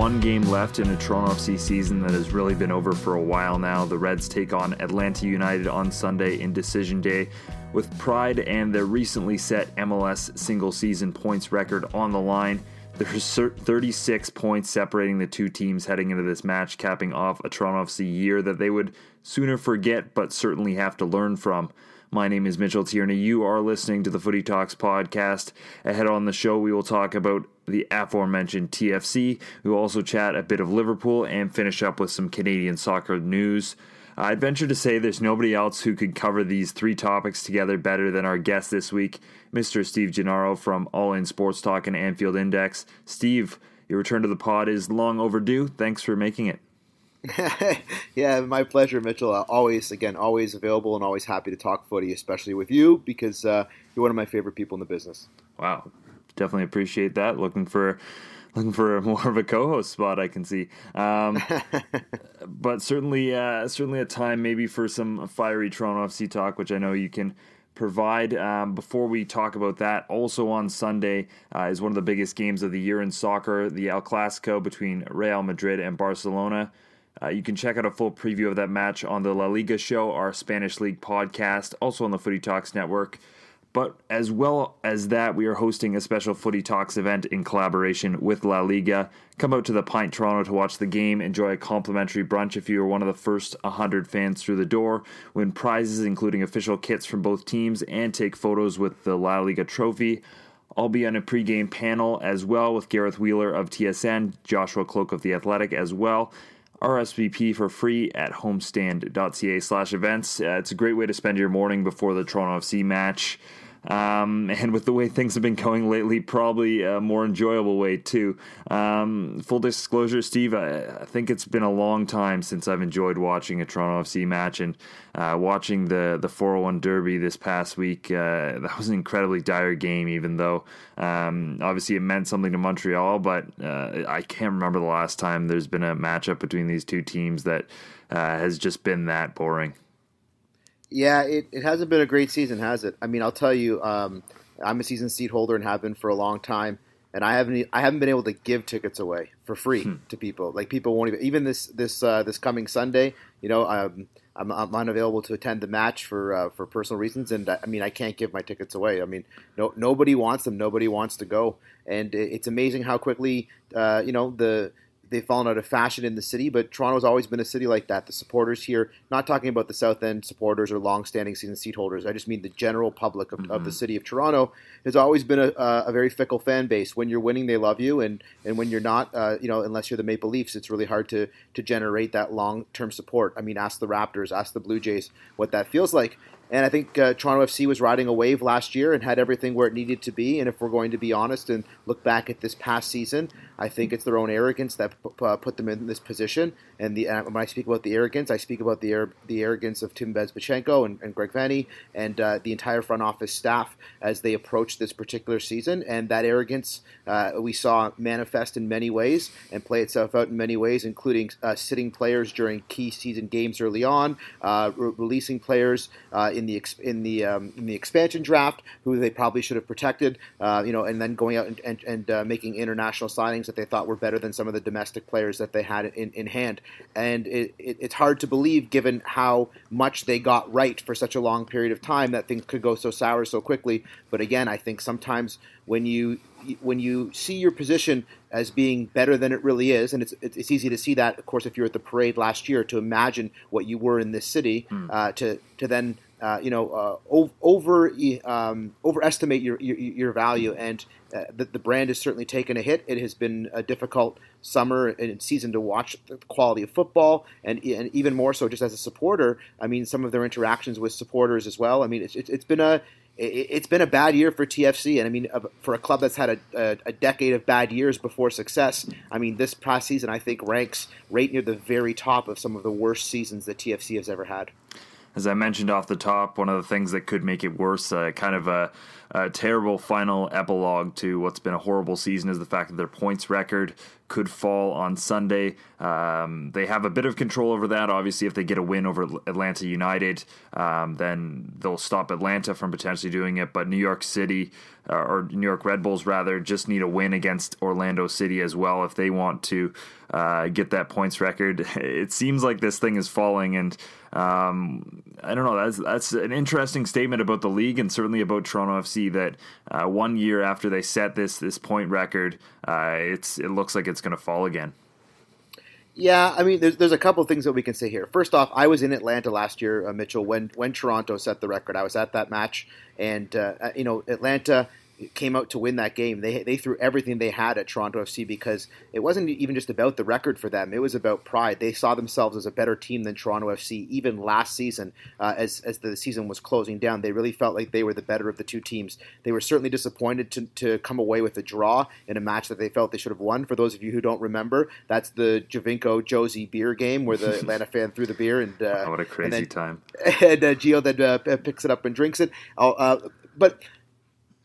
one game left in a Toronto FC season that has really been over for a while now. The Reds take on Atlanta United on Sunday in Decision Day. With pride and their recently set MLS single season points record on the line, there's 36 points separating the two teams heading into this match, capping off a Toronto FC year that they would sooner forget but certainly have to learn from. My name is Mitchell Tierney. You are listening to the Footy Talks podcast. Ahead on the show, we will talk about the aforementioned TFC. We will also chat a bit of Liverpool and finish up with some Canadian soccer news. I'd venture to say there's nobody else who could cover these three topics together better than our guest this week, Mr. Steve Gennaro from All In Sports Talk and Anfield Index. Steve, your return to the pod is long overdue. Thanks for making it. yeah, my pleasure, Mitchell. Uh, always, again, always available and always happy to talk footy, especially with you because uh, you're one of my favorite people in the business. Wow, definitely appreciate that. Looking for looking for more of a co-host spot, I can see. Um, but certainly, uh, certainly a time maybe for some fiery Toronto FC talk, which I know you can provide. Um, before we talk about that, also on Sunday uh, is one of the biggest games of the year in soccer, the El Clasico between Real Madrid and Barcelona. Uh, you can check out a full preview of that match on the La Liga show, our Spanish League podcast, also on the Footy Talks network. But as well as that, we are hosting a special Footy Talks event in collaboration with La Liga. Come out to the Pint Toronto to watch the game, enjoy a complimentary brunch if you are one of the first 100 fans through the door, win prizes including official kits from both teams, and take photos with the La Liga trophy. I'll be on a pregame panel as well with Gareth Wheeler of TSN, Joshua Kloke of The Athletic as well. RSVP for free at homestand.ca slash events. Uh, it's a great way to spend your morning before the Toronto FC match. Um, and with the way things have been going lately, probably a more enjoyable way too. Um, full disclosure, Steve, I, I, think it's been a long time since I've enjoyed watching a Toronto FC match, and uh, watching the the 401 Derby this past week. Uh, that was an incredibly dire game, even though um, obviously it meant something to Montreal. But uh, I can't remember the last time there's been a matchup between these two teams that uh, has just been that boring. Yeah, it, it hasn't been a great season, has it? I mean, I'll tell you, um, I'm a season seat holder and have been for a long time, and I haven't I haven't been able to give tickets away for free hmm. to people. Like people won't even even this this uh, this coming Sunday. You know, um, I'm, I'm unavailable to attend the match for uh, for personal reasons, and I mean I can't give my tickets away. I mean, no nobody wants them. Nobody wants to go, and it's amazing how quickly uh, you know the they've fallen out of fashion in the city, but Toronto's always been a city like that. The supporters here, not talking about the South End supporters or long-standing season seat holders, I just mean the general public of, mm-hmm. of the mm-hmm. city of Toronto has always been a, a, very fickle fan base. When you're winning, they love you, and and when you're not, uh, you know, unless you're the Maple Leafs, it's really hard to to generate that long-term support. I mean, ask the Raptors, ask the Blue Jays what that feels like. And I think uh, Toronto FC was riding a wave last year and had everything where it needed to be. And if we're going to be honest and look back at this past season, I think it's their own arrogance that p- uh, put them in this position. And the, uh, when I speak about the arrogance, I speak about the the arrogance of Tim Bezbatchenko and, and Greg Vanney and uh, the entire front office staff as they approach this particular season. And that arrogance uh, we saw manifest in many ways and play itself out in many ways, including uh, sitting players during key season games early on, uh, re- releasing players in the in the um, in the expansion draft who they probably should have protected, you know, and then going out and, and, and making international signings that they thought were better than some of the domestic players that they had in, in hand. And it, it, it's hard to believe, given how much they got right for such a long period of time, that things could go so sour so quickly. But again, I think sometimes when you when you see your position as being better than it really is, and it's it's easy to see that, of course, if you're at the parade last year, to imagine what you were in this city, mm. uh, to to then uh, you know, uh, over um, overestimate your, your, your value, and uh, the, the brand has certainly taken a hit. It has been a difficult summer and season to watch the quality of football, and and even more so just as a supporter. I mean, some of their interactions with supporters as well. I mean, it's it's been a it's been a bad year for TFC, and I mean, for a club that's had a, a, a, decade of bad years before success, I mean, this past season I think ranks right near the very top of some of the worst seasons that TFC has ever had as I mentioned off the top, one of the things that could make it worse, uh, kind of a, a, terrible final epilogue to what's been a horrible season, is the fact that their points record could fall on Sunday. Um, they have a bit of control over that. Obviously, if they get a win over Atlanta United, um, then they'll stop Atlanta from potentially doing it. But New York City, uh, or New York Red Bulls rather, just need a win against Orlando City as well if they want to uh, get that points record. It seems like this thing is falling, and um, I don't know. That's that's an interesting statement about the league and certainly about Toronto FC. That uh, one year after they set this this point record, uh, it's it looks like it's going to fall again. Yeah, I mean, there's there's a couple of things that we can say here. First off, I was in Atlanta last year, uh, Mitchell, when when Toronto set the record. I was at that match, and uh you know, Atlanta came out to win that game. They they threw everything they had at Toronto FC because it wasn't even just about the record for them. It was about pride. They saw themselves as a better team than Toronto FC. Even last season, uh, as as the season was closing down, they really felt like they were the better of the two teams. They were certainly disappointed to, to come away with a draw in a match that they felt they should have won. For those of you who don't remember, that's the Giovinco Jozy beer game where the Atlanta fan threw the beer and uh, oh, what a crazy and then, time. And uh, Gio then uh, picks it up and drinks it. Uh, but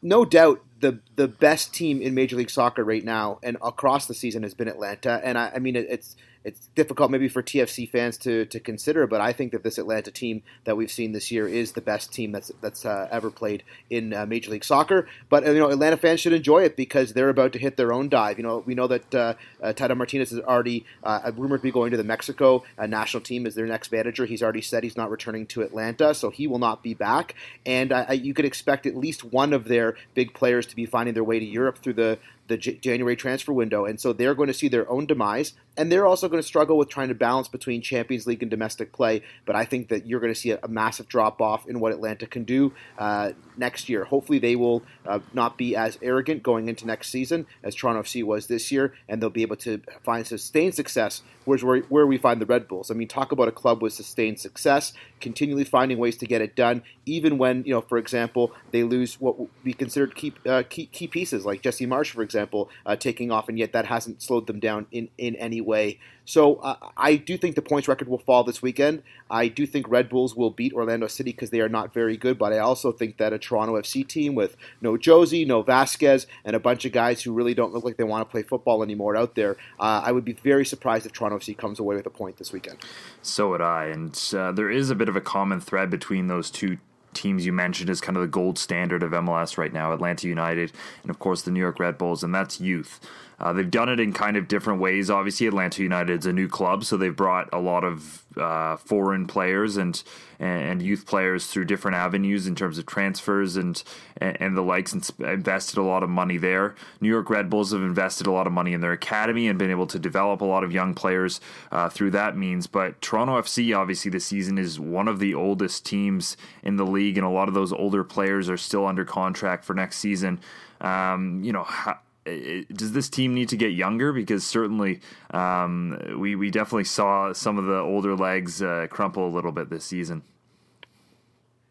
no doubt the the best team in Major League Soccer right now and across the season has been Atlanta. And I, I mean, it, it's it's difficult maybe for TFC fans to, to consider, but I think that this Atlanta team that we've seen this year is the best team that's that's uh, ever played in uh, Major League Soccer. But uh, you know, Atlanta fans should enjoy it because they're about to hit their own dive. You know, we know that uh, uh Tata Martinez is already uh, rumored to be going to the Mexico uh, national team as their next manager. He's already said he's not returning to Atlanta, so he will not be back. And you could expect at least one of their big players to be finding their way to Europe through the the J- January transfer window, and so they're going to see their own demise, and they're also going to struggle with trying to balance between Champions League and domestic play. But I think that you're going to see a, a massive drop off in what Atlanta can do uh, next year. Hopefully, they will uh, not be as arrogant going into next season as Toronto FC was this year, and they'll be able to find sustained success. Whereas where, where we find the Red Bulls. I mean, talk about a club with sustained success, continually finding ways to get it done, even when you know, for example, they lose what we consider key uh, key, key pieces like Jesse Marsch, for example example, uh, taking off, and yet that hasn't slowed them down in, in any way. So uh, I do think the points record will fall this weekend. I do think Red Bulls will beat Orlando City because they are not very good, but I also think that a Toronto FC team with no Jozy, no Vasquez, and a bunch of guys who really don't look like they want to play football anymore out there, uh, I would be very surprised if Toronto FC comes away with a point this weekend. So would I, and uh, there is a bit of a common thread between those two teams you mentioned as kind of the gold standard of MLS right now Atlanta United, and of course the New York Red Bulls, and that's youth. Uh, they've done it in kind of different ways. Obviously, Atlanta United is a new club, so they've brought a lot of uh, foreign players and and youth players through different avenues in terms of transfers and and the likes, and invested a lot of money there. New York Red Bulls have invested a lot of money in their academy and been able to develop a lot of young players uh, through that means. But Toronto FC, obviously, this season is one of the oldest teams in the league, and a lot of those older players are still under contract for next season. Um, you know, does this team need to get younger? Because certainly um, we we definitely saw some of the older legs uh, crumple a little bit this season.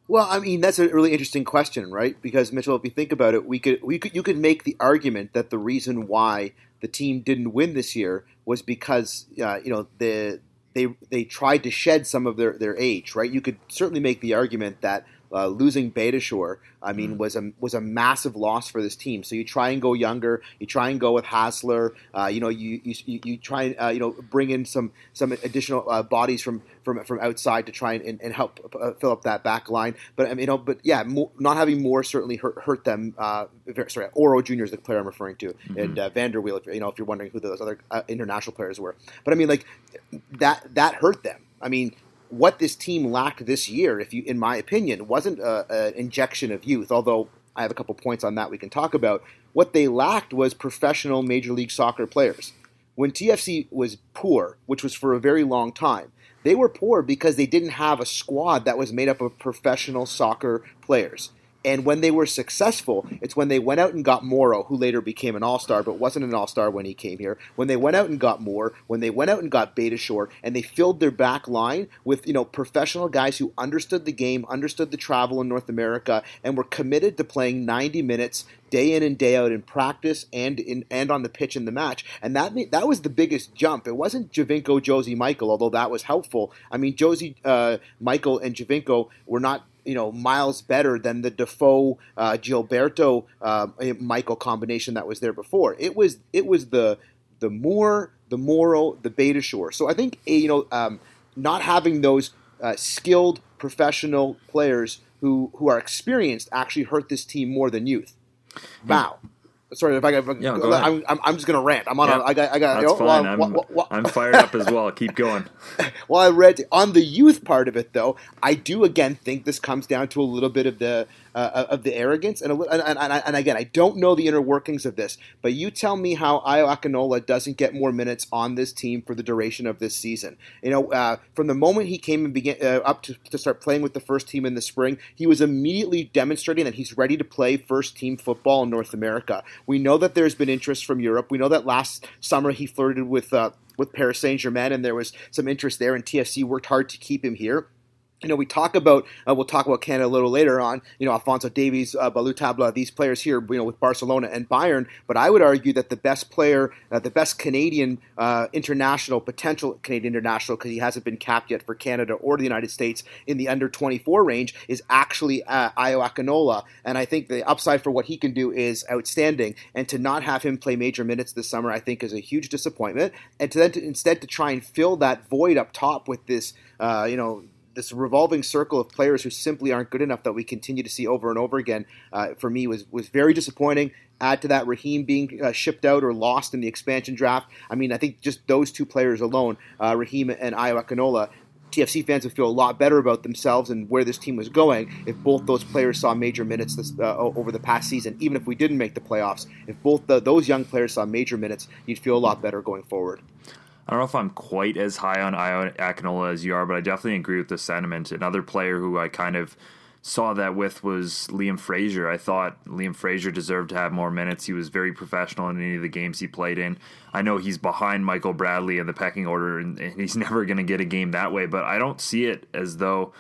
Well, I mean that's a really interesting question, right? Because Mitchell, if you think about it, we could we could you could make the argument that the reason why the team didn't win this year was because uh, you know the they they tried to shed some of their, their age, right? You could certainly make the argument that uh, losing Beitashour, I mean, mm. was a was a massive loss for this team. So you try and go younger. You try and go with Hasler. Uh, you know, you you, you try and uh, you know bring in some some additional uh, bodies from, from from outside to try and, and help uh, fill up that back line. But I mean, you know, but yeah, more, not having more certainly hurt hurt them. Uh, sorry, Auro Junior is the player I'm referring to, mm-hmm. and uh, Van der Wiel. If, you know, if you're wondering who those other international players were, but I mean, like that that hurt them. I mean, what this team lacked this year, if you, in my opinion, wasn't uh, an injection of youth. Although I have a couple points on that we can talk about. What they lacked was professional Major League Soccer players. When TFC was poor, which was for a very long time, they were poor because they didn't have a squad that was made up of professional soccer players. And when they were successful, it's when they went out and got Morrow, who later became an all star, but wasn't an all star when he came here. When they went out and got Moor, when they went out and got Beitashour, and they filled their back line with you know professional guys who understood the game, understood the travel in North America, and were committed to playing 90 minutes day in and day out in practice and in and on the pitch in the match. And that that was the biggest jump. It wasn't Giovinco, Jozy, Michael, although that was helpful. I mean, Jozy, uh, Michael, and Giovinco were not you know miles better than the Defoe uh, Gilberto uh, Michael combination that was there before. It was it was the the Moor, the Morrow, the Beitashour. So I think you know um, not having those uh, skilled professional players who who are experienced actually hurt this team more than youth. Wow. Sorry if I got. Yeah, go I'm, I'm, I'm, just gonna rant. I'm on. A, I got. I got. That's oh, you know, fine. Well, I'm, well, well, I'm fired up as well. Keep going. well, I read on the youth part of it though. I do again think this comes down to a little bit of the uh, of the arrogance. And, and, and, and, again, I don't know the inner workings of this, but you tell me how Ayo Akinola doesn't get more minutes on this team for the duration of this season. You know, uh, from the moment he came and began uh, up to, to start playing with the first team in the spring, he was immediately demonstrating that he's ready to play first team football in North America. We know that there's been interest from Europe. We know that last summer he flirted with uh, with Paris Saint Germain, and there was some interest there, and TFC worked hard to keep him here you know, we talk about uh, we'll talk about Canada a little later on. You know, Alfonso Davies, uh, these players here, you know, with Barcelona and Bayern. But I would argue that the best player, uh, the best Canadian uh, international, potential Canadian international, because he hasn't been capped yet for Canada or the United States in the under 24 range, is actually uh, Ayo Akinola. And I think the upside for what he can do is outstanding. And to not have him play major minutes this summer, I think, is a huge disappointment. And to then to, instead to try and fill that void up top with this, uh, you know this revolving circle of players who simply aren't good enough that we continue to see over and over again, uh, for me was was very disappointing. Add to that Raheem being uh, shipped out or lost in the expansion draft. I mean, I think just those two players alone, uh, Raheem and Ayo Akinola, TFC fans would feel a lot better about themselves and where this team was going if both those players saw major minutes this, uh, over the past season. Even if we didn't make the playoffs, if both the, those young players saw major minutes, you'd feel a lot better going forward. I don't know if I'm quite as high on Ayo Akinola as you are, but I definitely agree with the sentiment. Another player who I kind of saw that with was Liam Fraser. I thought Liam Fraser deserved to have more minutes. He was very professional in any of the games he played in. I know he's behind Michael Bradley in the pecking order, and he's never going to get a game that way. But I don't see it as though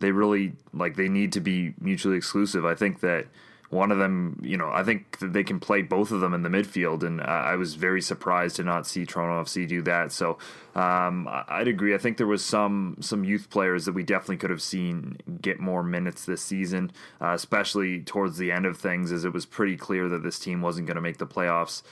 they really like they need to be mutually exclusive. I think that one of them, you know, I think they can play both of them in the midfield, and I was very surprised to not see Toronto FC do that. So um, I'd agree. I think there was some some youth players that we definitely could have seen get more minutes this season, uh, especially towards the end of things, as it was pretty clear that this team wasn't going to make the playoffs.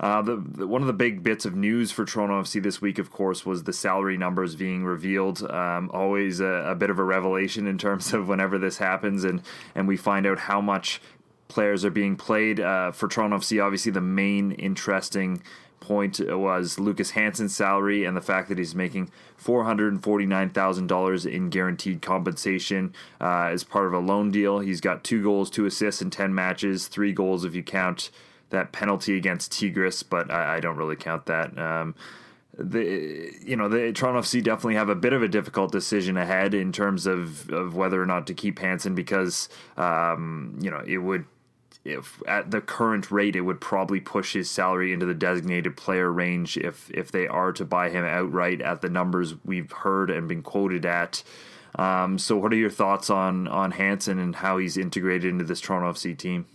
Uh, the, the, one of the big bits of news for Toronto FC this week, of course, was the salary numbers being revealed. Um, always a, a, bit of a revelation in terms of whenever this happens, and and we find out how much players are being played uh, for Toronto FC. Obviously, the main interesting point was Lucas Janson's salary and the fact that he's making $449,000 in guaranteed compensation uh, as part of a loan deal. He's got two goals, two assists in 10 matches, three goals if you count that penalty against Tigres, but I, I don't really count that. Um, the you know the Toronto FC definitely have a bit of a difficult decision ahead in terms of, of whether or not to keep Janson because um, you know it would if at the current rate it would probably push his salary into the designated player range if if they are to buy him outright at the numbers we've heard and been quoted at. Um, so what are your thoughts on on Janson and how he's integrated into this Toronto FC team?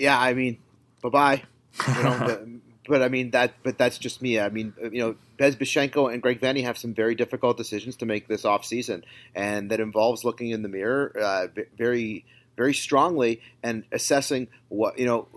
Yeah, I mean, bye bye. You know, but, but, I mean that. But that's just me. I mean, you know, Bezbatchenko and Greg Vanney have some very difficult decisions to make this off season, and that involves looking in the mirror uh, very, very strongly and assessing what you know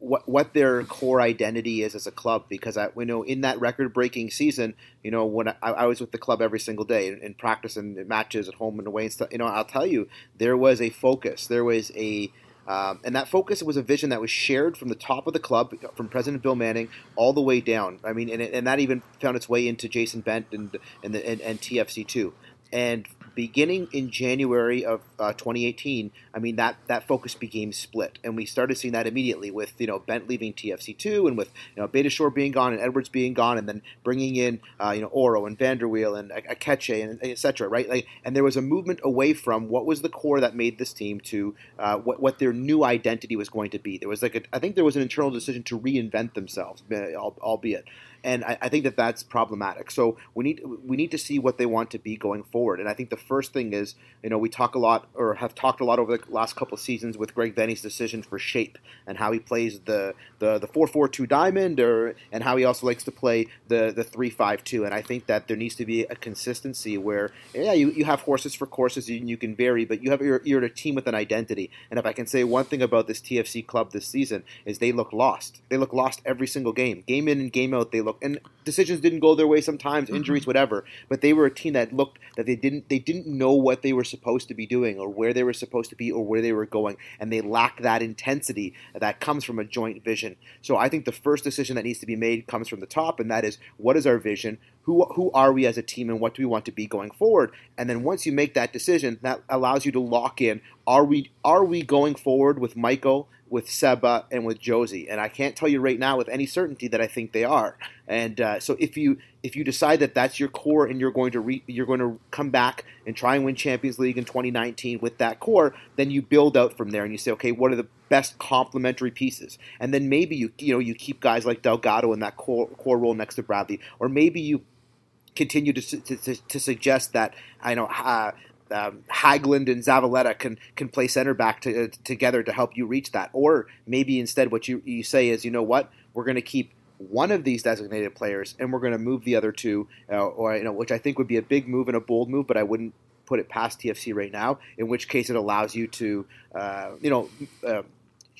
what what their core identity is as a club because I we know in that record breaking season you know when I, I, was with the club every single day in, in practice and matches at home and away and stuff you know I'll tell you there was a focus there was a um, and that focus was a vision that was shared from the top of the club, from President Bill Manning, all the way down. I mean, and, and that even found its way into Jason Bent and and, the, and, and TFC too. And beginning in January of uh, 2018, I mean that that focus became split, and we started seeing that immediately with you know Bent leaving TFC two, and with you know Beitashour being gone and Edwards being gone, and then bringing in uh, you know Auro and Van der Wiel and Aketxe and etc. Right, like, and there was a movement away from what was the core that made this team to uh, what what their new identity was going to be. There was like a, I think there was an internal decision to reinvent themselves, albeit and I, I, think that that's problematic. So we need we need to see what they want to be going forward. And I think the first thing is, you know, we talk a lot or have talked a lot over the last couple of seasons with Greg Vanney's decision for shape and how he plays the the the four four two diamond, or and how he also likes to play the the three five two. And I think that there needs to be a consistency where yeah, you, you have horses for courses and you can vary, but you have you're, you're a team with an identity. And if I can say one thing about this TFC club this season is they look lost. They look lost every single game, game in and game out. They look and decisions didn't go their way sometimes, mm-hmm. injuries, whatever. But they were a team that looked that they didn't they didn't know what they were supposed to be doing or where they were supposed to be or where they were going, and they lacked that intensity that comes from a joint vision. So I think the first decision that needs to be made comes from the top, and that is what is our vision? Who, who are we as a team and what do we want to be going forward? And then once you make that decision, that allows you to lock in are we are we going forward with Michael with Seba and with Jozy, and I can't tell you right now with any certainty that I think they are. And uh, so if you if you decide that that's your core and you're going to re, you're going to come back and try and win Champions League in 2019 with that core, then you build out from there and you say, okay, what are the best complementary pieces? And then maybe you you know you keep guys like Delgado in that core core role next to Bradley, or maybe you continue to to, to, suggest that I know. Uh, um, and Zavaleta can can play center back to, uh, together to help you reach that. Or maybe instead, what you you say is, you know what, we're going to keep one of these designated players and we're going to move the other two, uh, or you know, which I think would be a big move and a bold move, but I wouldn't put it past TFC right now. In which case, it allows you to, uh, you know. Uh,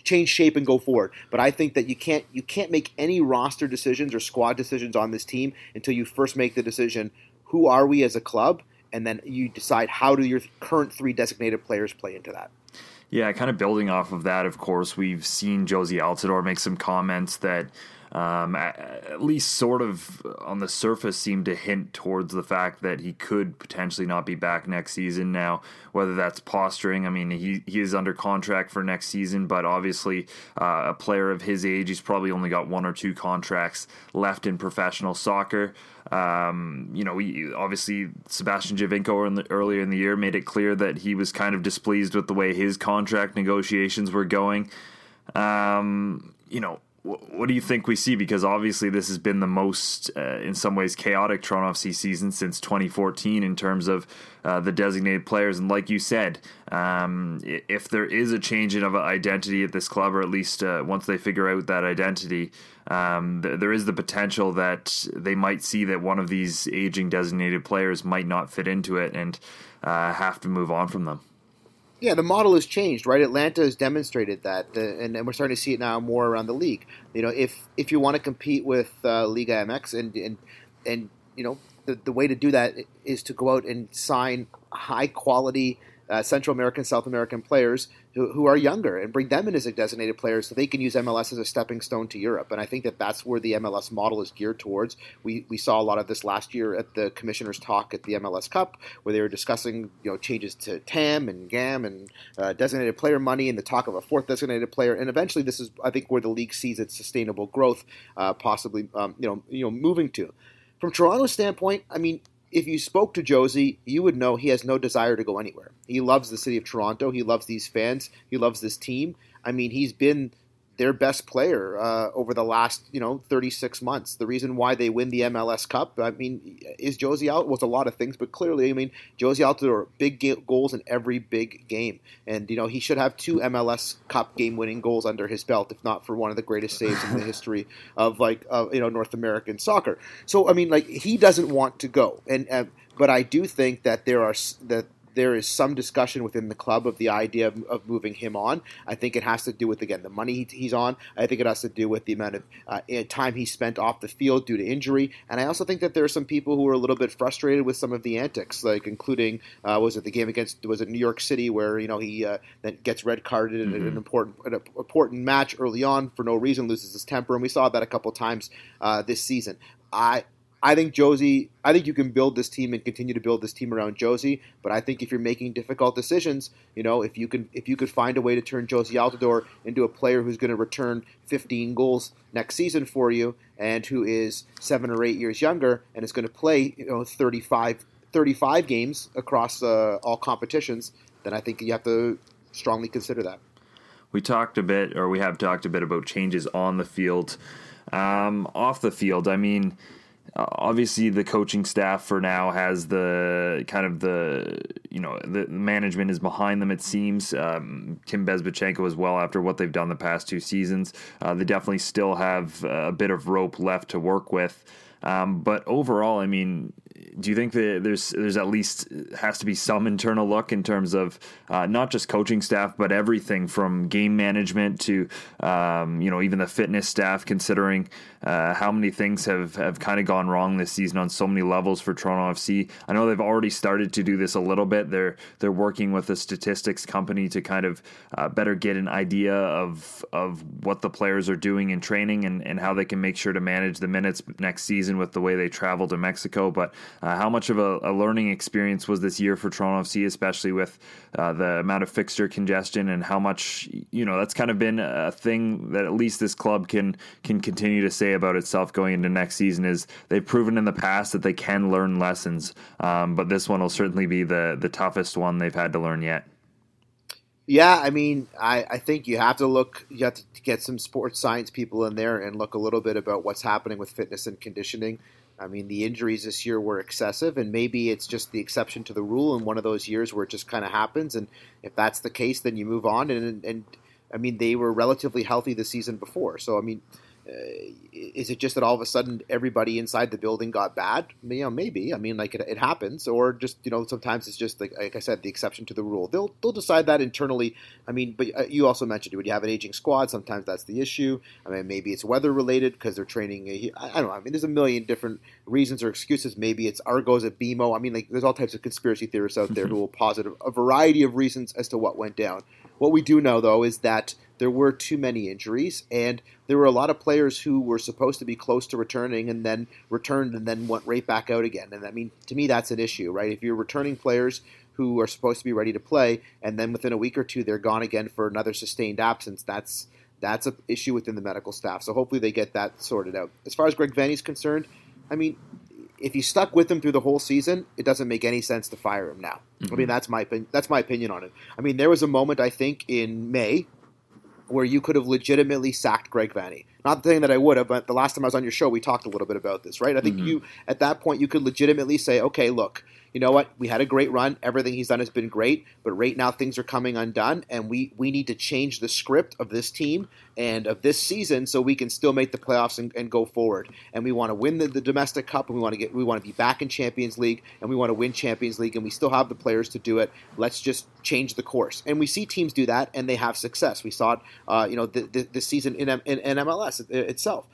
change shape and go forward. But I think that you can't you can't make any roster decisions or squad decisions on this team until you first make the decision: who are we as a club, and then you decide how do your current three designated players play into that. Yeah, kind of building off of that, of course, we've seen Jozy Altidore make some comments that um, at least sort of on the surface seemed to hint towards the fact that he could potentially not be back next season. Now, whether that's posturing, I mean, he, he is under contract for next season, but obviously uh, a player of his age, he's probably only got one or two contracts left in professional soccer. Um, you know, we, obviously Sebastian Giovinco in the, earlier in the year made it clear that he was kind of displeased with the way his contract negotiations were going. Um, you know, what do you think we see? Because obviously, this has been the most, uh, in some ways, chaotic Toronto FC season since 2014 in terms of uh, the designated players. And like you said, um, if there is a change in of identity at this club, or at least uh, once they figure out that identity, um, th- there is the potential that they might see that one of these aging designated players might not fit into it and uh, have to move on from them. Yeah, the model has changed, right? Atlanta has demonstrated that, uh, and, and, we're starting to see it now more around the league. You know, if if you want to compete with uh, Liga MX, and and and you know, the the way to do that is to go out and sign high quality uh, Central American, South American players who, who are younger and bring them in as designated player so they can use MLS as a stepping stone to Europe. And I think that that's where the MLS model is geared towards. We, we saw a lot of this last year at the commissioners' talk at the MLS Cup, where they were discussing you know changes to TAM and GAM and uh, designated player money and the talk of a fourth designated player. And eventually, this is I think where the league sees its sustainable growth, uh, possibly um, you know you know moving to. From Toronto's standpoint, I mean, if you spoke to Jozy, you would know he has no desire to go anywhere. He loves the city of Toronto. He loves these fans. He loves this team. I mean, he's been their best player uh, over the last you know 36 months. The reason why they win the MLS Cup, I mean, is Jozy out was a lot of things, but clearly, I mean, Jozy there big goals in every big game, and you know he should have two MLS Cup game-winning goals under his belt, if not for one of the greatest saves in the history of like uh, you know North American soccer. So I mean, like he doesn't want to go, and uh, but I do think that there are that there is some discussion within the club of the idea of, of, moving him on. I think it has to do with again the money he's on. I think it has to do with the amount of uh, time he spent off the field due to injury, and I also think that there are some people who are a little bit frustrated with some of the antics, like including uh, was it the game against was it New York City where you know he uh, then gets red carded mm-hmm. in an important an important match early on for no reason, loses his temper, and we saw that a couple times uh, this season. I I think Jozy, I think you can build this team and continue to build this team around Jozy. But I think if you're making difficult decisions, you know, if you can, if you could find a way to turn Jozy Altidore into a player who's going to return 15 goals next season for you, and who is seven or eight years younger and is going to play, you know, 35, 35 games across uh, all competitions, then I think you have to strongly consider that. We talked a bit, or we have talked a bit about changes on the field Um, off the field, I mean, obviously the coaching staff for now has the kind of the you know the management is behind them. It seems um, Tim Bezbatchenko as well after what they've done the past two seasons. Uh, they definitely still have a bit of rope left to work with. Um, but overall, I mean, do you think that there's there's at least has to be some internal look in terms of uh, not just coaching staff, but everything from game management to um, you know even the fitness staff, considering uh, how many things have, have kind of gone wrong this season on so many levels for Toronto FC. I know they've already started to do this a little bit. They're they're working with a statistics company to kind of uh, better get an idea of of what the players are doing in training and, and how they can make sure to manage the minutes next season with the way they travel to Mexico. But uh, how much of a, a, learning experience was this year for Toronto FC, especially with uh, the amount of fixture congestion and how much you know that's kind of been a thing that at least this club can can continue to say about itself going into next season is they've proven in the past that they can learn lessons, um, but this one will certainly be the the toughest one they've had to learn yet. Yeah, I mean, I, I think you have to look, you have to get some sports science people in there and look a little bit about what's happening with fitness and conditioning. I mean, the injuries this year were excessive, and maybe it's just the exception to the rule in one of those years where it just kind of happens. And if that's the case, then you move on. And, and I mean, they were relatively healthy the season before. So, I mean, is it just that all of a sudden everybody inside the building got bad? You know, maybe. I mean, like it, it, happens, or just you know, sometimes it's just like like I said, the exception to the rule. They'll they'll decide that internally. I mean, but uh, you also mentioned when you have an aging squad, sometimes that's the issue. I mean, maybe it's weather related because they're training. I don't know. I mean, there's a million different reasons or excuses. Maybe it's Argos at BMO. I mean, like there's all types of conspiracy theorists out there who will posit a variety of reasons as to what went down. What we do know though is that there were too many injuries, and there were a lot of players who were supposed to be close to returning and then returned and then went right back out again. And I mean, to me, that's an issue, right? If you're returning players who are supposed to be ready to play, and then within a week or two they're gone again for another sustained absence, that's that's an issue within the medical staff. So hopefully they get that sorted out. As far as Greg Vanney's concerned, I mean, if you stuck with him through the whole season, it doesn't make any sense to fire him now. Mm-hmm. I mean, mm-hmm. that's my that's my opinion on it. I mean, there was a moment I think in May where you could have legitimately sacked Greg Vanney. Not saying that I would have, but the last time I was on your show, we talked a little bit about this, right? I think mm-hmm. you at that point you could legitimately say, okay, look, you know what? We had a great run. Everything he's done has been great, but right now things are coming undone, and we we need to change the script of this team and of this season so we can still make the playoffs and, and go forward. And we want to win the, the domestic cup, and we want to get we want to be back in Champions League, and we want to win Champions League, and we still have the players to do it. Let's just change the course, and we see teams do that, and they have success. We saw it, uh, you know, this season in, in, in MLS itself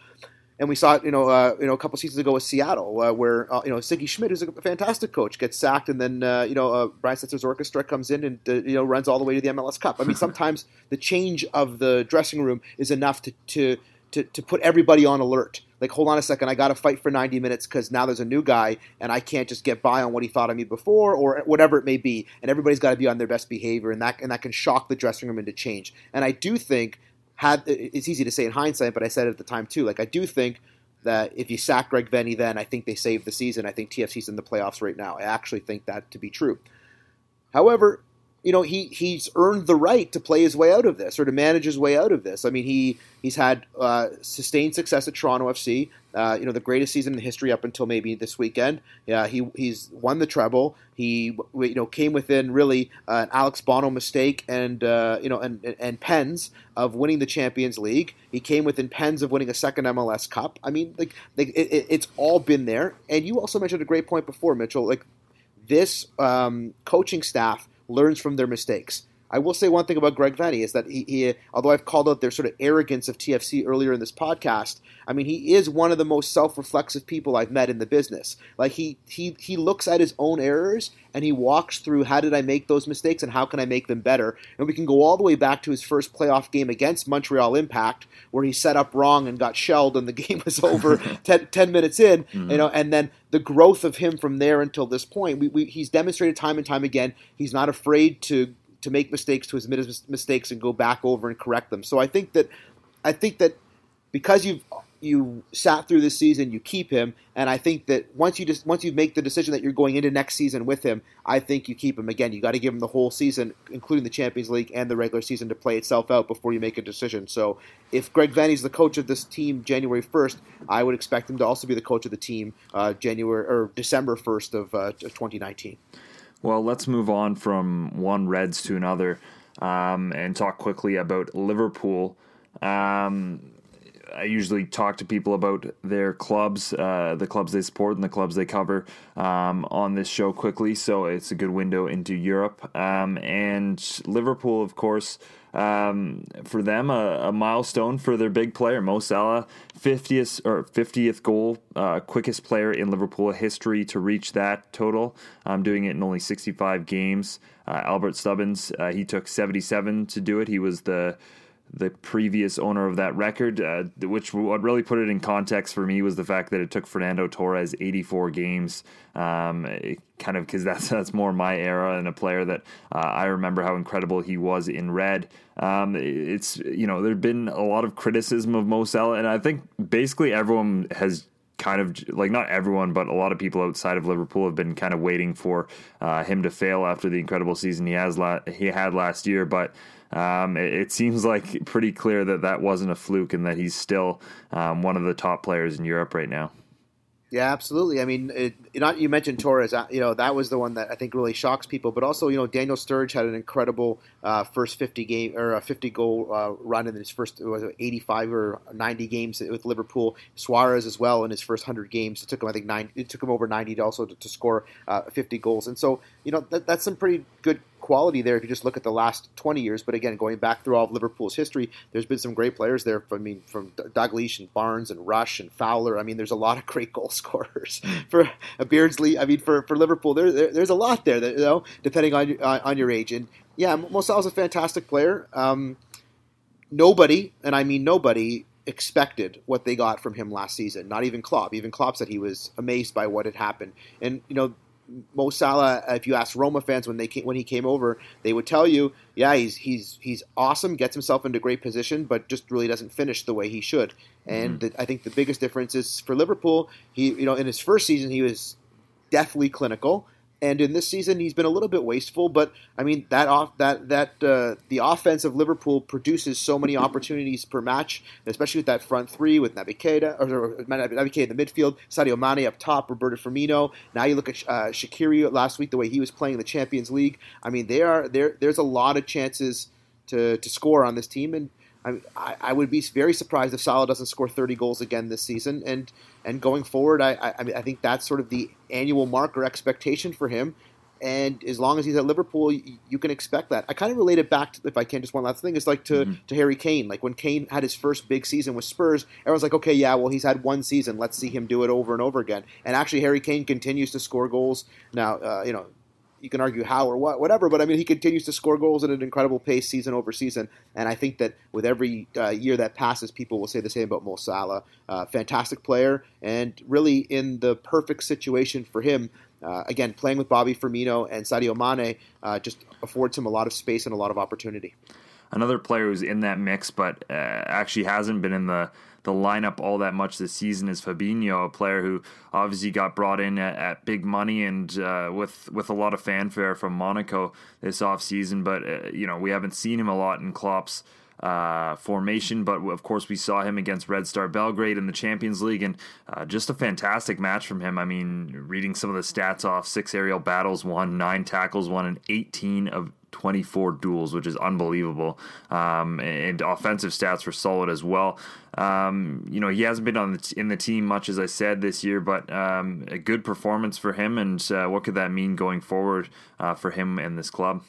and we saw it, you know, uh, you know, a couple seasons ago with Seattle, uh, where uh, you know Sigi Schmid, who's a fantastic coach, gets sacked, and then uh, you know uh, Brian Setzer's orchestra comes in and uh, you know runs all the way to the MLS Cup. I mean, sometimes the change of the dressing room is enough to to to, to put everybody on alert. Like, hold on a second, I got to fight for 90 minutes because now there's a new guy, and I can't just get by on what he thought of me before, or whatever it may be. And everybody's got to be on their best behavior, and that and that can shock the dressing room into change. And I do think had it's easy to say in hindsight, but I said it at the time too. Like I do think that if you sack Greg Vanney, then I think they save the season. I think TFC's in the playoffs right now. I actually think that to be true. However, you know he he's earned the right to play his way out of this or to manage his way out of this. I mean he he's had uh, sustained success at Toronto FC. Uh, you know the greatest season in history up until maybe this weekend. Yeah, he he's won the treble. He you know came within really uh, an Alex Bono mistake and uh, you know and and pens of winning the Champions League. He came within pens of winning a second MLS Cup. I mean like, like it, it's all been there. And you also mentioned a great point before, Mitchell. Like this um, coaching staff learns from their mistakes. I will say one thing about Greg Vanney is that he, he, although I've called out their sort of arrogance of TFC earlier in this podcast, I mean he is one of the most self-reflexive people I've met in the business. Like he he he looks at his own errors and he walks through how did I make those mistakes and how can I make them better. And we can go all the way back to his first playoff game against Montreal Impact where he set up wrong and got shelled and the game was over ten, 10, minutes in. Mm-hmm. You know, and then the growth of him from there until this point, we, we, he's demonstrated time and time again he's not afraid to to make mistakes, to admit his mistakes, and go back over and correct them. So I think that I think that because you've you sat through this season, you keep him, and I think that once you just once you make the decision that you're going into next season with him, I think you keep him. Again, you got to give him the whole season, including the Champions League and the regular season, to play itself out before you make a decision. So, if Greg Vanney's the coach of this team January first, I would expect him to also be the coach of the team uh, January or December first of uh, 2019. Well, let's move on from one Reds to another um, and talk quickly about Liverpool. Um, I usually talk to people about their clubs, uh, the clubs they support, and the clubs they cover um, on this show quickly. So it's a good window into Europe. Um, and Liverpool, of course, um, for them, a, a, milestone for their big player, Mo Salah, 50th or 50th goal, uh, quickest player in Liverpool history to reach that total. Um, doing it in only 65 games. Uh, Albert Stubbins, uh, he took 77 to do it. He was the the previous owner of that record, uh, which what really put it in context for me was the fact that it took Fernando Torres 84 games, um, kind of because that's that's more my era and a player that uh, I remember how incredible he was in red. Um, it's you know there'd been a lot of criticism of Mo Salah, and I think basically everyone has kind of like not everyone, but a lot of people outside of Liverpool have been kind of waiting for uh, him to fail after the incredible season he has la- he had last year, but. Um, it, it, seems like pretty clear that that wasn't a fluke and that he's still um, one of the top players in Europe right now. Yeah, absolutely. I mean, it, you, know, you mentioned Torres. Uh, you know, that was the one that I think really shocks people. But also, you know, Daniel Sturridge had an incredible uh, first 50 game or a 50 goal uh, run in his first was 85 or 90 games with Liverpool. Suarez as well in his first 100 games. It took him, I think, nine. It took him over 90 to also to, to score uh, 50 goals. And so, you know, that, that's some pretty good quality there if you just look at the last 20 years. But again, going back through all of Liverpool's history, there's been some great players there. I mean, from Dalglish and Barnes and Rush and Fowler. I mean, there's a lot of great goal scorers for Beardsley. I mean, for, for Liverpool, there, there, there's a lot there. That, you know, depending on on, on your age. And yeah, Mo Salah's a fantastic player. Um, nobody, and I mean nobody, expected what they got from him last season. Not even Klopp. Even Klopp said he was amazed by what had happened. And you know, Mo Salah, if you ask Roma fans when they came, when he came over, they would tell you, yeah, he's he's he's awesome, gets himself into great position, but just really doesn't finish the way he should. And mm-hmm. the, I think the biggest difference is for Liverpool. He, you know, in his first season, he was deathly clinical. And in this season, he's been a little bit wasteful, but I mean that off that that uh, the offense of Liverpool produces so many opportunities per match, especially with that front three with Naby Keita or, or Naby Keita in the midfield, Sadio Mane up top, Roberto Firmino. Now you look at uh, Shaqiri last week, the way he was playing in the Champions League. I mean, they are there. There's a lot of chances to to score on this team, and I, I, would be very surprised if Salah doesn't score 30 goals again this season. And and going forward, I, I, I think that's sort of the annual mark or expectation for him. And as long as he's at Liverpool, you, you can expect that. I kind of relate it back to, if I can, just one last thing, is like to, mm-hmm. to Harry Kane. Like when Kane had his first big season with Spurs, everyone's like, okay, yeah, well, he's had one season. Let's see him do it over and over again. And actually, Harry Kane continues to score goals. Now, uh, you know, you can argue how or what, whatever. But I mean, he continues to score goals at an incredible pace season over season. And I think that with every uh, year that passes, people will say the same about Mo Salah. Uh, fantastic player, and really in the perfect situation for him. Uh, again, playing with Bobby Firmino and Sadio Mane uh, just affords him a lot of space and a lot of opportunity. Another player who's in that mix, but uh, actually hasn't been in the the lineup all that much this season is Fabinho, a player who obviously got brought in at, at big money and uh, with with a lot of fanfare from Monaco this offseason. But uh, you know we haven't seen him a lot in Klopp's uh, formation, but of course we saw him against Red Star Belgrade in the Champions League, and uh, just a fantastic match from him. I mean, reading some of the stats off: six aerial battles won, nine tackles won, and 18 of 24 duels, which is unbelievable. Um, and offensive stats were solid as well. Um, you know, he hasn't been on the t- in the team much, as I said this year, but um, a good performance for him. And uh, what could that mean going forward uh, for him and this club?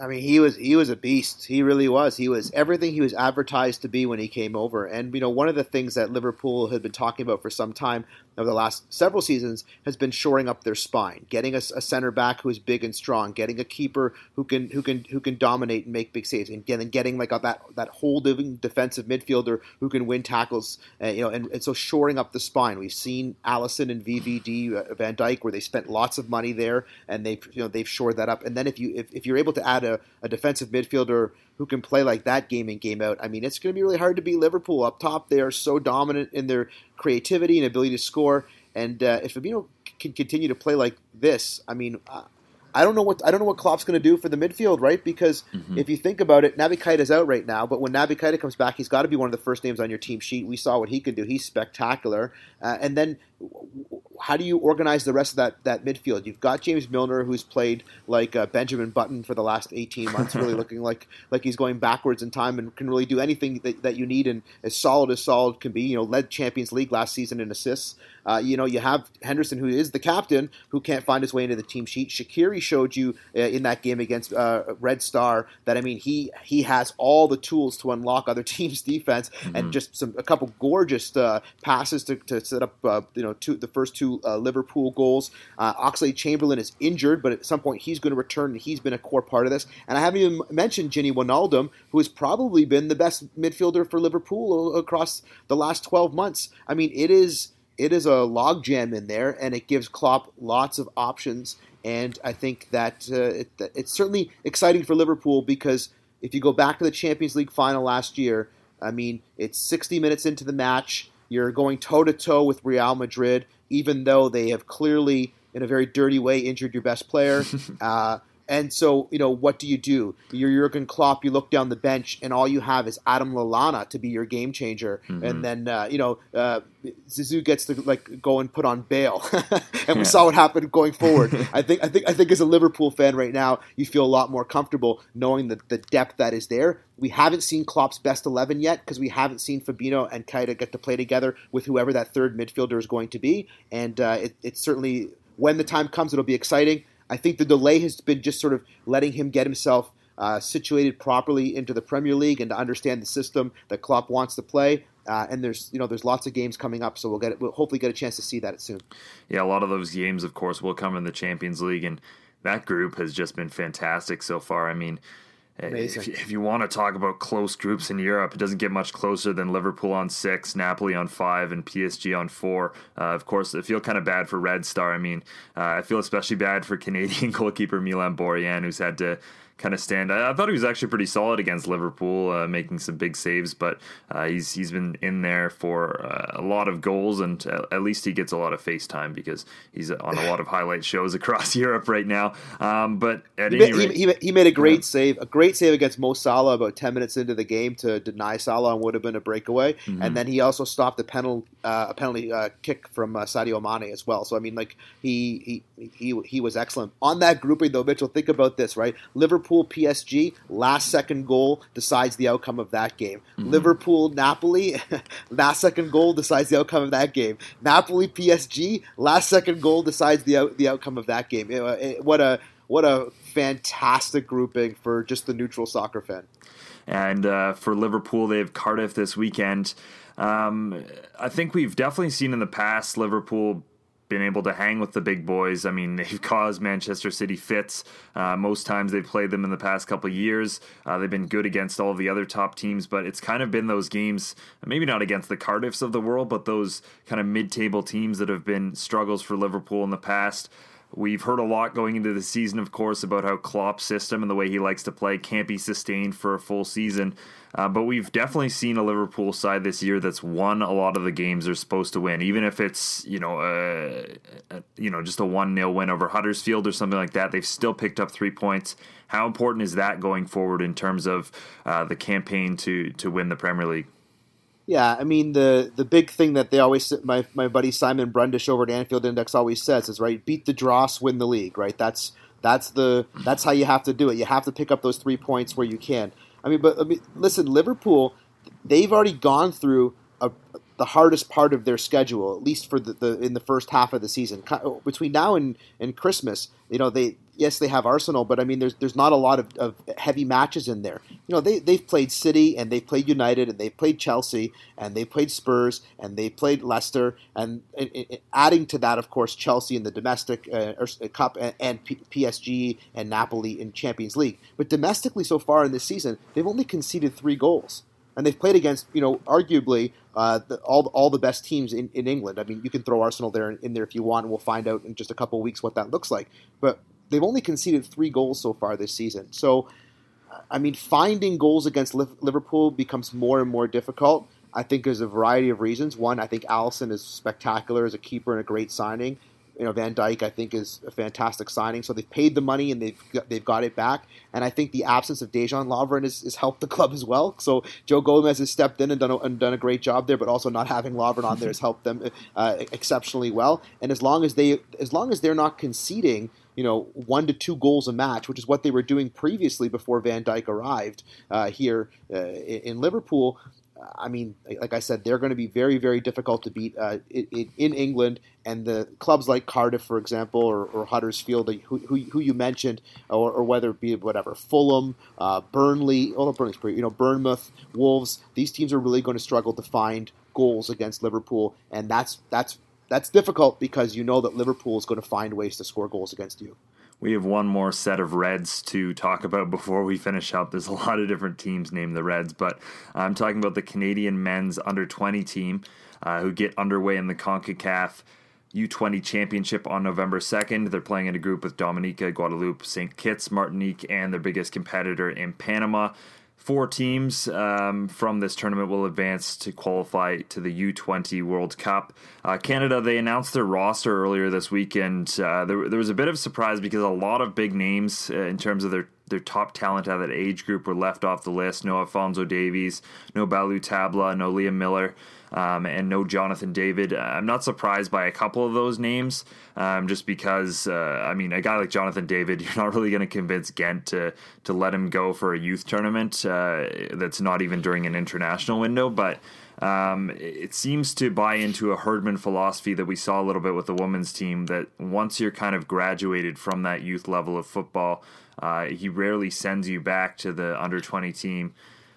I mean, he was he was a beast. He really was. He was everything he was advertised to be when he came over. And you know, one of the things that Liverpool had been talking about for some time of the last several seasons has been shoring up their spine, getting a, a, center back who is big and strong, getting a keeper who can who can who can dominate and make big saves, and getting, getting like a, that that holding defensive midfielder who can win tackles, uh, you know, and, and so shoring up the spine. We've seen Alisson and VVD uh, Van Dijk where they spent lots of money there, and they've you know they've shored that up. And then if you if, if you're able to add a, a defensive midfielder who can play like that game in game out. I mean, it's going to be really hard to beat Liverpool up top. They are so dominant in their creativity and ability to score. And uh, if Fabinho can continue to play like this, I mean, uh, I don't know what I don't know what Klopp's going to do for the midfield, right? Because mm-hmm. if you think about it, Naby Keita is out right now, but when Naby Keita comes back, he's got to be one of the first names on your team sheet. We saw what he could do; he's spectacular. Uh, and then how do you organize the rest of that, that midfield? You've got James Milner, who's played like uh, Benjamin Button for the last 18 months, really looking like like he's going backwards in time and can really do anything that, that you need and as solid as solid can be. You know, led Champions League last season in assists. Uh, you know, you have Henderson, who is the captain, who can't find his way into the team sheet. Shaqiri showed you uh, in that game against uh, Red Star that I mean he he has all the tools to unlock other teams' defense mm-hmm. and just some a couple gorgeous uh, passes to, to set up uh, you know two, the first two uh, Liverpool goals. Uh, Oxlade Chamberlain is injured, but at some point he's going to return, and he's been a core part of this. And I haven't even mentioned Gini Wijnaldum, who has probably been the best midfielder for Liverpool across the last 12 months. I mean, it is it is a logjam in there, and it gives Klopp lots of options. And I think that uh, it, it's certainly exciting for Liverpool because if you go back to the Champions League final last year, I mean, it's 60 minutes into the match. You're going toe to toe with Real Madrid, even though they have clearly, in a very dirty way, injured your best player. uh, and so, you know, what do you do? You're Jurgen Klopp. You look down the bench, and all you have is Adam Lallana to be your game changer. Mm-hmm. And then, uh, you know, uh, Zizou gets to like go and put on Bale, and we saw what happened going forward. I think, I think, I think, as a Liverpool fan right now, you feel a lot more comfortable knowing the, the depth that is there. We haven't seen Klopp's best eleven yet because we haven't seen Fabinho and Keita get to play together with whoever that third midfielder is going to be. And uh, it, it's certainly when the time comes, it'll be exciting. I think the delay has been just sort of letting him get himself uh, situated properly into the Premier League and to understand the system that Klopp wants to play. Uh, and there's you know there's lots of games coming up, so we'll get we'll hopefully get a chance to see that soon. Yeah, a lot of those games, of course, will come in the Champions League, and that group has just been fantastic so far. I mean, if, if, you want to talk about close groups in Europe, it doesn't get much closer than Liverpool on six, Napoli on five, and PSG on four. Uh, of course, I feel kind of bad for Red Star. I mean, uh, I feel especially bad for Canadian goalkeeper Milan Borjan, who's had to kind of stand. I, I, thought he was actually pretty solid against Liverpool, uh, making some big saves. But uh, he's he's been in there for uh, a lot of goals, and at least he gets a lot of face time because he's on a lot of highlight shows across Europe right now. Um, but at he, any rate, he, he, made a great yeah. save, a great save against Mo Salah about ten minutes into the game to deny Salah and would have been a breakaway. Mm-hmm. And then he also stopped a penalty uh, a penalty uh, kick from uh, Sadio Mane as well. So I mean, like he he he he was excellent on that grouping though. Mitchell, think about this, right? Liverpool, PSG, last second goal decides the outcome of that game. Mm-hmm. Liverpool, Napoli, last second goal decides the outcome of that game. Napoli, PSG, last second goal decides the out, the outcome of that game. It, it, what a what a fantastic grouping for just the neutral soccer fan. And uh, for Liverpool, they have Cardiff this weekend. Um, I think we've definitely seen in the past Liverpool been able to hang with the big boys. I mean, they've caused Manchester City fits. Uh, most times they've played them in the past couple years. Uh, they've been good against all the other top teams, but it's kind of been those games, maybe not against the Cardiffs of the world, but those kind of mid table teams that have been struggles for Liverpool in the past. We've heard a lot going into the season, of course, about how Klopp's system and the way he likes to play can't be sustained for a full season. Uh, but we've definitely seen a Liverpool side this year that's won a lot of the games they're supposed to win, even if it's you know uh, you know just a one 0 win over Huddersfield or something like that. They've still picked up three points. How important is that going forward in terms of uh, the campaign to to win the Premier League? Yeah, I mean the the big thing that they always my my buddy Simon Brundish over at Anfield Index always says is right beat the dross, win the league. Right, that's that's the that's how you have to do it. You have to pick up those three points where you can. I mean, but I mean, listen, Liverpool, they've already gone through a, the hardest part of their schedule, at least for the, the, in the first half of the season. Between now and, and Christmas, you know they yes, they have Arsenal, but I mean, there's there's not a lot of, of heavy matches in there. You know, they they've played City and they've played United and they've played Chelsea and they played Spurs and they played Leicester and, and, and, adding to that, of course, Chelsea in the domestic uh, uh cup and, and P- PSG and Napoli in Champions League. But domestically, so far in this season, they've only conceded three goals and they've played against you know arguably uh, the, all all the best teams in, in England. I mean, you can throw Arsenal there in, in there if you want, and we'll find out in just a couple of weeks what that looks like. But they've only conceded three goals so far this season. So, I mean, finding goals against Liverpool becomes more and more difficult. I think there's a variety of reasons. One, I think Alisson is spectacular as a keeper and a great signing you know Van Dijk I think is a fantastic signing. So they've paid the money and they've got, they've got it back. And I think the absence of Dejan Lovren has, has helped the club as well. So Joe Gomez has stepped in and done a, and done a great job there, but also not having Lovren on there has helped them uh, exceptionally well. And as long as they as long as they're not conceding you know, one to two goals a match, which is what they were doing previously before Van Dijk arrived uh, here uh, in Liverpool. I mean, like I said, they're going to be very, very difficult to beat uh, in, in, England. And the clubs like Cardiff, for example, or, or Huddersfield, who, who, who, you mentioned, or, or, whether it be whatever Fulham, uh, Burnley, oh, Burnley's pretty, you know, Bournemouth, Wolves. These teams are really going to struggle to find goals against Liverpool, and that's that's that's difficult because you know that Liverpool is going to find ways to score goals against you. We have one more set of Reds to talk about before we finish up. There's a lot of different teams named the Reds, but I'm talking about the Canadian men's under 20 team uh, who get underway in the CONCACAF U20 Championship on November 2nd. They're playing in a group with Dominica, Guadeloupe, St. Kitts, Martinique, and their biggest competitor in Panama. Four teams um, from this tournament will advance to qualify to the U20 World Cup. Uh, Canada, they announced their roster earlier this weekend. Uh, there, there, was a bit of surprise because a lot of big names uh, in terms of their, their top talent out of that age group were left off the list. No Alfonso Davies, no Ballou Tabla, no Liam Millar um, and no Jonathan David. Uh, I'm not surprised by a couple of those names, um, just because uh, I mean a guy like Jonathan David, you're not really going to convince Ghent to to let him go for a youth tournament uh, that's not even during an international window, but. Um, it seems to buy into a Herdman philosophy that we saw a little bit with the women's team. That once you're kind of graduated from that youth level of football, uh, he rarely sends you back to the under 20 team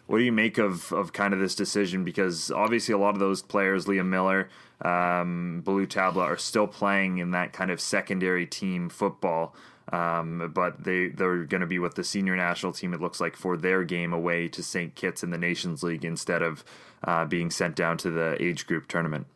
what do you make of, of kind of this decision? Because obviously, a lot of those players, Liam Millar, um, Ballou Tabla, are still playing in that kind of secondary team football. Um, but they they're going to be with the senior national team. It looks like for their game away to St. Kitts in the Nations League instead of uh, being sent down to the age group tournament.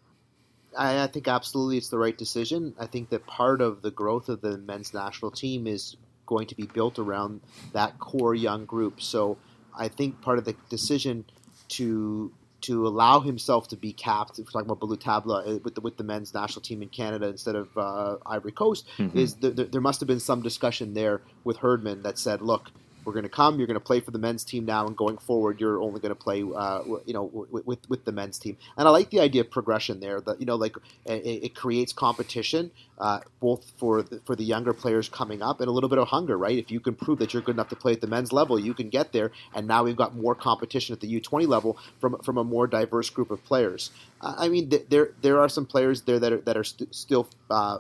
I, I think absolutely it's the right decision. I think that part of the growth of the men's national team is going to be built around that core young group. So I think part of the decision to to allow himself to be capped, if we're talking about Ballou Tabla uh, with the with the men's national team in Canada instead of uh, Ivory Coast, mm-hmm. is the, the, there must have been some discussion there with Herdman that said, look, we're going to come. You're going to play for the men's team now, and going forward, you're only going to play, uh, you know, with, with, with the men's team. And I like the idea of progression there. That you know, like it, it creates competition uh, both for the, for the younger players coming up and a little bit of hunger, right? If you can prove that you're good enough to play at the men's level, you can get there. And now we've got more competition at the U20 level from from a more diverse group of players. I mean, there there are some players there that are that are st- still uh,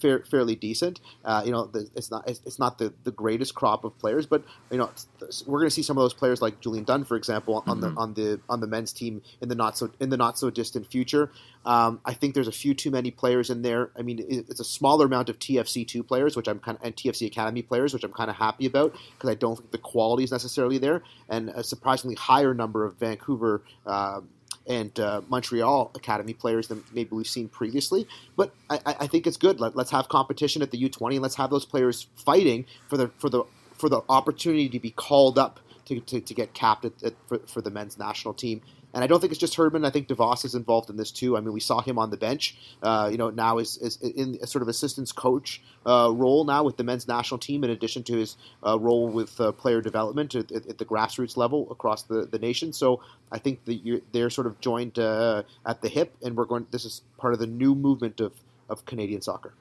fair, fairly decent. Uh, you know, it's not it's, not the, the greatest crop of players, but you know, we're going to see some of those players like Julian Dunn, for example, on mm-hmm. the on the on the men's team in the not so in the not so distant future. Um, I think there's a few too many players in there. I mean, it's a smaller amount of TFC two players, which I'm kind of and TFC Academy players, which I'm kind of happy about because I don't think the quality is necessarily there, and a surprisingly higher number of Vancouver. Uh, and uh, Montreal Academy players than maybe we've seen previously. But I, I think it's good. Let, us have competition at the U20 and let's have those players fighting for the for the for the opportunity to be called up to, to, to get capped at, at, for, for the men's national team and I don't think it's just Herdman. I think DeVos is involved in this too. I mean, we saw him on the bench. Uh, you know, now is, is in a sort of assistance coach uh, role now with the men's national team, in addition to his uh, role with uh, player development at, at, the grassroots level across the, the nation. So I think that they're sort of joined uh, at the hip, and we're going. This is part of the new movement of of Canadian soccer.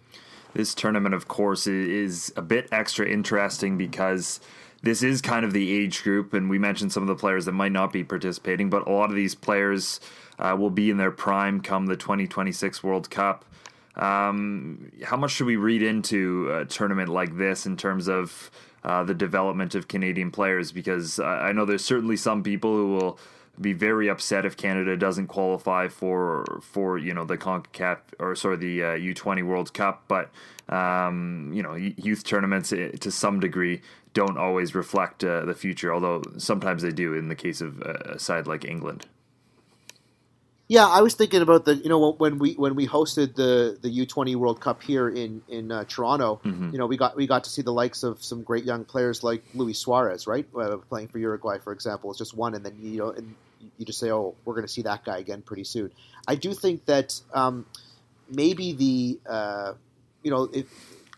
This tournament, of course, is a bit extra interesting because this is kind of the age group, and we mentioned some of the players that might not be participating, but a lot of these players uh, will be in their prime come the 2026 World Cup. Um, how much should we read into a tournament like this in terms of uh, the development of Canadian players? Because I know there's certainly some people who will be very upset if Canada doesn't qualify for for you know the Concacaf or sorry the uh, U twenty World Cup, but um, you know youth tournaments eh, to some degree don't always reflect uh, the future, although sometimes they do in the case of a side like England. Yeah, I was thinking about the you know when we when we hosted the the U twenty World Cup here in in uh, Toronto, mm-hmm. you know we got we got to see the likes of some great young players like Luis Suarez, right, uh, playing for Uruguay, for example. It's just one, and then you know and you just say, oh, we're going to see that guy again pretty soon. I do think that um, maybe the uh, you know if,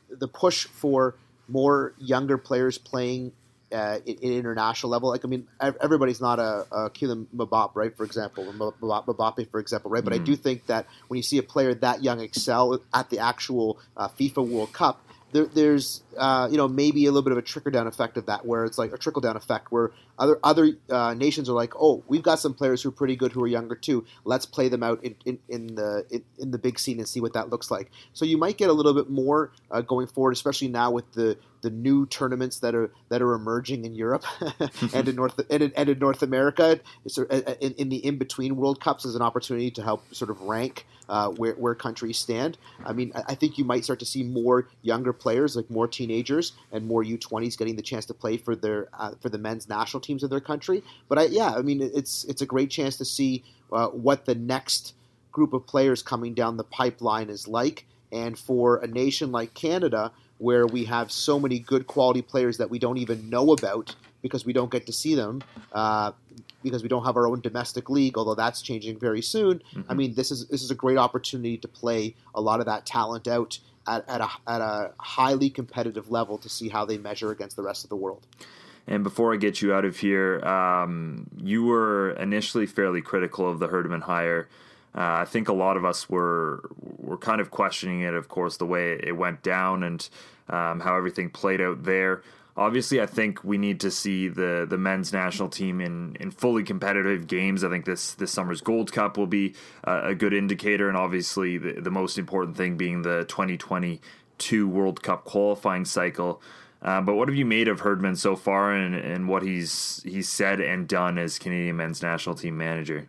the push for more younger players playing uh, in, international level. Like I mean, everybody's not a, a Kylian Mbappe, right? For example, Mbappe, for example, right? But mm-hmm. I do think that when you see a player that young excel at the actual uh, FIFA World Cup, there, there's uh, you know maybe a little bit of a trickle down effect of that, where it's like a trickle down effect where other other uh, nations are like, oh, we've got some players who are pretty good who are younger too. Let's play them out in, in, in the in, in, the big scene and see what that looks like. So you might get a little bit more uh, going forward, especially now with the the new tournaments that are that are emerging in Europe and in North and in, and in North America. In, in, the in between World Cups is an opportunity to help sort of rank uh, where where countries stand. I mean, I think you might start to see more younger players, like more teenagers and more U20s, getting the chance to play for their uh, for the men's national teams of their country. But I, yeah, I mean, it's it's a great chance to see uh, what the next group of players coming down the pipeline is like. And for a nation like Canada, where we have so many good quality players that we don't even know about because we don't get to see them uh, because we don't have our own domestic league. Although that's changing very soon. Mm-hmm. I mean, this is this is a great opportunity to play a lot of that talent out at, at, a, at a highly competitive level to see how they measure against the rest of the world. And before I get you out of here, um, you were initially fairly critical of the Herdman hire. Uh, I think a lot of us were were kind of questioning it, of course, the way it went down and um, how everything played out there. Obviously, I think we need to see the the men's national team in, in fully competitive games. I think this this summer's Gold Cup will be uh, a good indicator, and obviously the, the most important thing being the 2022 World Cup qualifying cycle. Uh, but what have you made of Herdman so far, and, and what he's he's said and done as Canadian men's national team manager?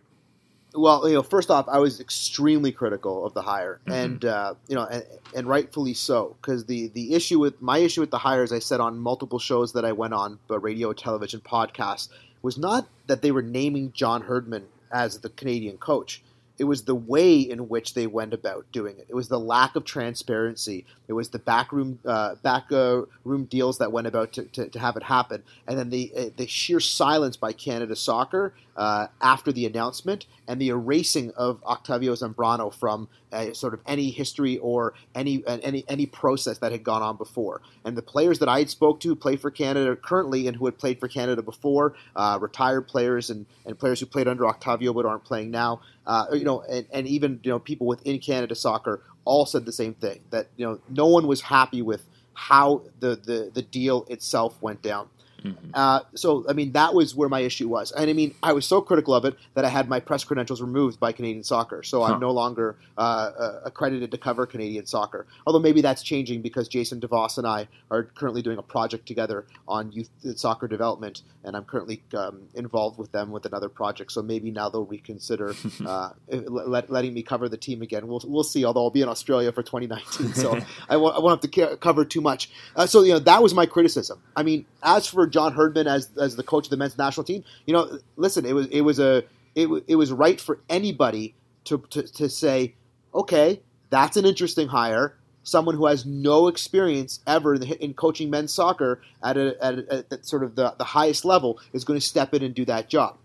Well, you know, first off, I was extremely critical of the hire, mm-hmm. and uh, you know, and, and rightfully so, because the the issue with my issue with the hire, as I said on multiple shows that I went on, but radio, television, podcasts, was not that they were naming John Herdman as the Canadian coach. It was the way in which they went about doing it. It was the lack of transparency. It was the backroom uh, back uh, room deals that went about to, to, to, have it happen, and then the uh, the sheer silence by Canada Soccer uh, after the announcement, and the erasing of Octavio Zambrano from uh, sort of any history or any any any process that had gone on before. And the players that I had spoke to play for Canada currently and who had played for Canada before, uh, retired players and, and players who played under Octavio but aren't playing now, uh, you know, and, and even you know people within Canada Soccer all said the same thing that you know no one was happy with how the, the, the deal itself went down. Mm-hmm. Uh, so, I mean, that was where my issue was. And I mean, I was so critical of it that I had my press credentials removed by Canadian Soccer. So huh. I'm no longer uh, uh, accredited to cover Canadian soccer. Although maybe that's changing because Jason DeVos and I are currently doing a project together on youth soccer development. And I'm currently um, involved with them with another project. So maybe now they'll reconsider uh, let, letting me cover the team again. We'll, we'll see, although I'll be in Australia for 2019. So I, won't, I won't have to cover too much. Uh, so, you know, that was my criticism. I mean, as for John Herdman as as the coach of the men's national team. You know, listen, it was it was a it, it was right for anybody to, to to say, okay, that's an interesting hire. Someone who has no experience ever in, in coaching men's soccer at, a, at, a, at sort of the, the highest level is going to step in and do that job.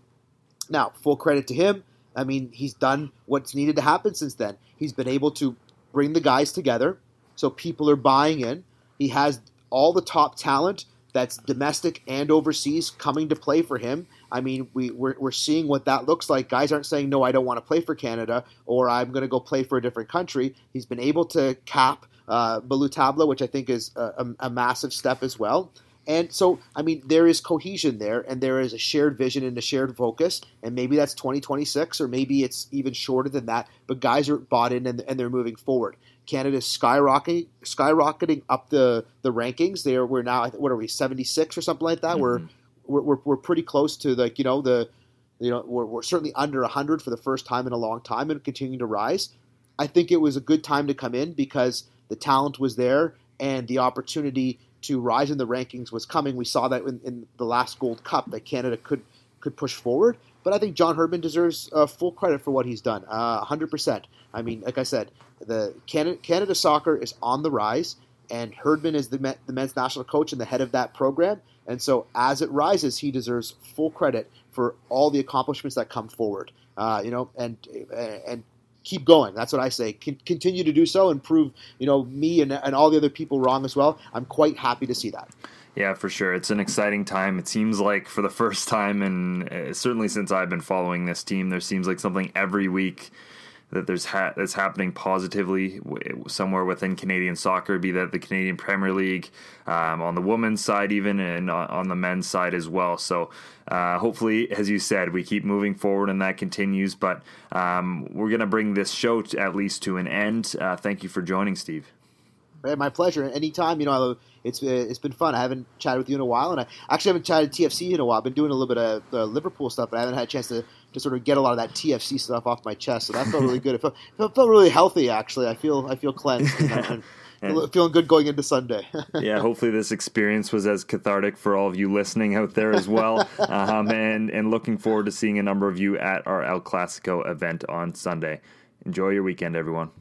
Now, full credit to him. I mean, he's done what's needed to happen since then. He's been able to bring the guys together, so people are buying in. He has all the top talent that's domestic and overseas coming to play for him. I mean, we, we're, we're seeing what that looks like. Guys aren't saying, no, I don't want to play for Canada or I'm going to go play for a different country. He's been able to cap uh, Tabla, which I think is a, a, a massive step as well. And so, I mean, there is cohesion there, and there is a shared vision and a shared focus, and maybe that's 2026, or maybe it's even shorter than that. But guys are bought in and, and they're moving forward. Canada's skyrocketing skyrocketing up the the rankings. They are we're now what are we seventy six or something like that. Mm-hmm. We're, we're we're pretty close to like you know the you know we're, we're certainly under hundred for the first time in a long time and continuing to rise. I think it was a good time to come in because the talent was there and the opportunity to rise in the rankings was coming. We saw that in, in the last Gold Cup that Canada could could push forward. But I think John Herdman deserves uh, full credit for what he's done, uh, 100%. I mean, like I said, the Canada, Canada soccer is on the rise, and Herdman is the, the men's national coach and the head of that program. And so, as it rises, he deserves full credit for all the accomplishments that come forward. Uh, you know, and and keep going. That's what I say. Con- continue to do so and prove, you know, me and, and all the other people wrong as well. I'm quite happy to see that. Yeah, for sure. It's an exciting time. It seems like for the first time, and uh, certainly since I've been following this team, there seems like something every week that there's ha- that's happening positively somewhere within Canadian soccer, be that the Canadian Premier League, um, on the women's side, even, and on the men's side as well. So, uh, hopefully, as you said, we keep moving forward and that continues. But um, we're to bring this show to, at least to an end. Uh, thank you for joining, Steve. My pleasure. Anytime, you know, it's it's been fun. I haven't chatted with you in a while, and I actually haven't chatted TFC in a while. I've been doing a little bit of the Liverpool stuff, but I haven't had a chance to, to sort of get a lot of that TFC stuff off my chest. So that felt really good. It felt, it felt really healthy, actually. I feel I feel cleansed. And, and feeling good going into Sunday. yeah, hopefully this experience was as cathartic for all of you listening out there as well, um, and and looking forward to seeing a number of you at our El Clasico event on Sunday. Enjoy your weekend, everyone.